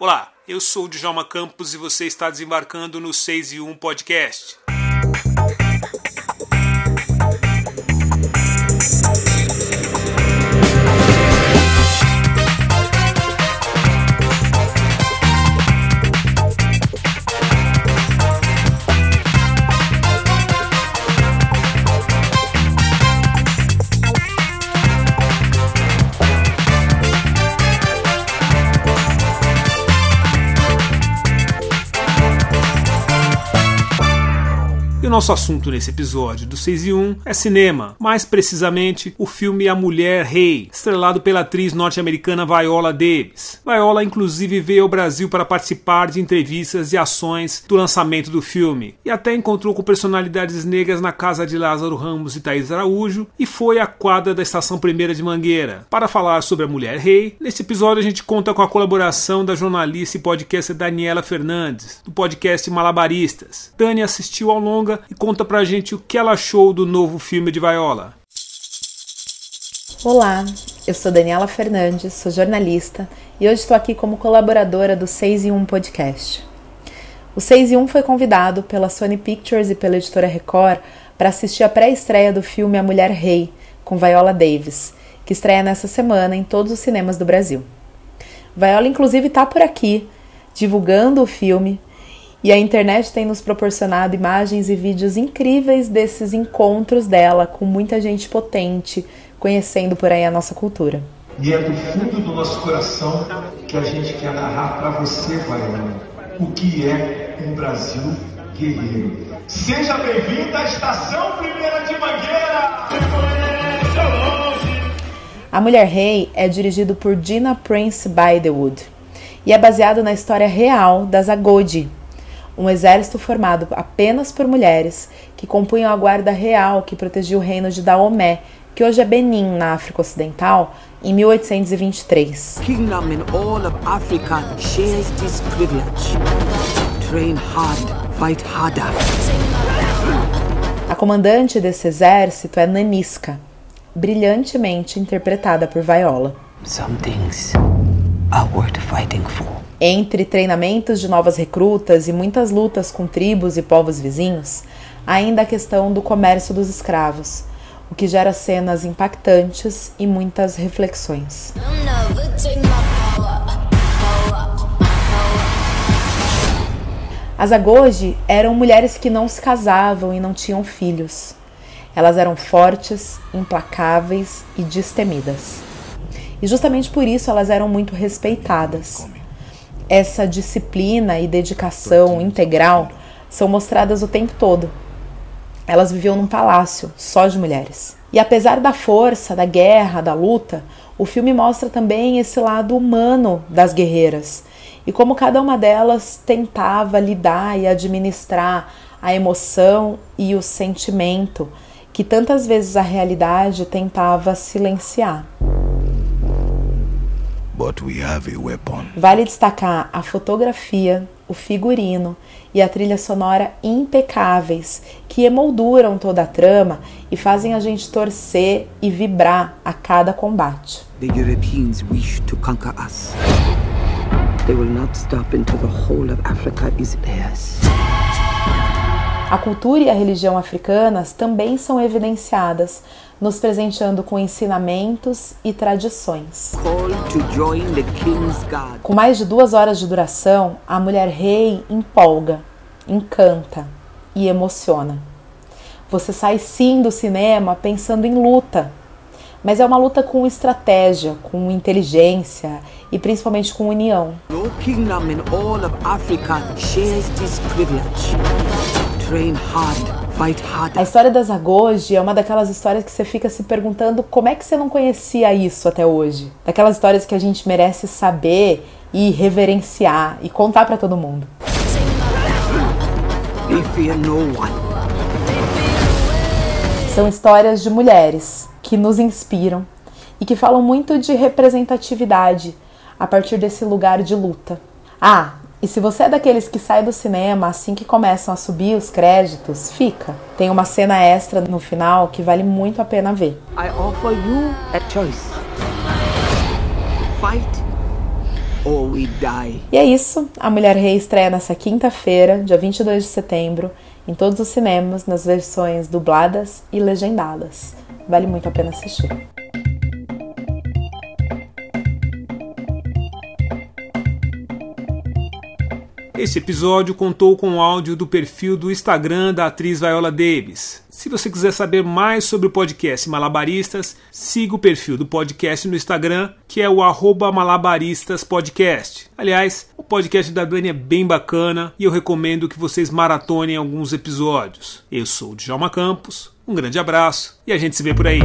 Olá, eu sou o Djalma Campos e você está desembarcando no 6 e 1 Podcast. O nosso assunto nesse episódio do 6 e 1 é cinema, mais precisamente o filme A Mulher Rei, estrelado pela atriz norte-americana Viola Davis. Viola inclusive veio ao Brasil para participar de entrevistas e ações do lançamento do filme, e até encontrou com personalidades negras na casa de Lázaro Ramos e Thaís Araújo, e foi à quadra da Estação Primeira de Mangueira. Para falar sobre A Mulher Rei, nesse episódio a gente conta com a colaboração da jornalista e podcaster Daniela Fernandes, do podcast Malabaristas. Dani assistiu ao longa e conta pra gente o que ela achou do novo filme de Viola. Olá, eu sou Daniela Fernandes, sou jornalista e hoje estou aqui como colaboradora do 6 em 1 podcast. O 6 em 1 foi convidado pela Sony Pictures e pela editora Record para assistir a pré-estreia do filme A Mulher Rei, com Viola Davis, que estreia nessa semana em todos os cinemas do Brasil. Viola, inclusive, está por aqui divulgando o filme, e a internet tem nos proporcionado imagens e vídeos incríveis desses encontros dela com muita gente potente, conhecendo por aí a nossa cultura. E é do fundo do nosso coração que a gente quer narrar para você, Vaiana, o que é um Brasil guerreiro. Seja bem-vinda à Estação Primeira de Mangueira! A Mulher Rei é dirigido por Gina Prince Bythewood e é baseado na história real das Agodi, um exército formado apenas por mulheres que compunham a guarda real que protegia o reino de Daomé, que hoje é Benin, na África Ocidental, em 1823. Kingdom in all of Africa shares this privilege. Train hard, fight harder. A comandante desse exército é Nanisca, brilhantemente interpretada por Viola. Some things are worth fighting for. Entre treinamentos de novas recrutas e muitas lutas com tribos e povos vizinhos, ainda a questão do comércio dos escravos, o que gera cenas impactantes e muitas reflexões. As Agoji eram mulheres que não se casavam e não tinham filhos. Elas eram fortes, implacáveis e destemidas. E justamente por isso elas eram muito respeitadas essa disciplina e dedicação integral são mostradas o tempo todo. Elas viviam num palácio só de mulheres. E apesar da força, da guerra, da luta, o filme mostra também esse lado humano das guerreiras e como cada uma delas tentava lidar e administrar a emoção e o sentimento que tantas vezes a realidade tentava silenciar. Vale destacar a fotografia, o figurino e a trilha sonora impecáveis que emolduram toda a trama e fazem a gente torcer e vibrar a cada combate. The Europeans wish to conquer us. They will not stop until the whole of Africa is theirs. A cultura e a religião africanas também são evidenciadas nos presenteando com ensinamentos e tradições. Com mais de duas horas de duração, a mulher rei empolga, encanta e emociona. Você sai sim do cinema pensando em luta, mas é uma luta com estratégia, com inteligência e principalmente com união. No kingdom in all of Africa shares this privilege. Train hard a história das Agoji é uma daquelas histórias que você fica se perguntando como é que você não conhecia isso até hoje. Daquelas histórias que a gente merece saber e reverenciar e contar para todo mundo. São histórias de mulheres que nos inspiram e que falam muito de representatividade a partir desse lugar de luta. Ah, e se você é daqueles que sai do cinema assim que começam a subir os créditos, fica. Tem uma cena extra no final que vale muito a pena ver. I offer you a choice. Fight or we die. E é isso. A Mulher Rei estreia nessa quinta-feira, dia 22 de setembro, em todos os cinemas, nas versões dubladas e legendadas. Vale muito a pena assistir. Esse episódio contou com o áudio do perfil do Instagram da atriz Viola Davis. Se você quiser saber mais sobre o podcast Malabaristas, siga o perfil do podcast no Instagram, que é o malabaristaspodcast. Aliás, o podcast da Dani é bem bacana e eu recomendo que vocês maratonem alguns episódios. Eu sou o Djalma Campos, um grande abraço e a gente se vê por aí.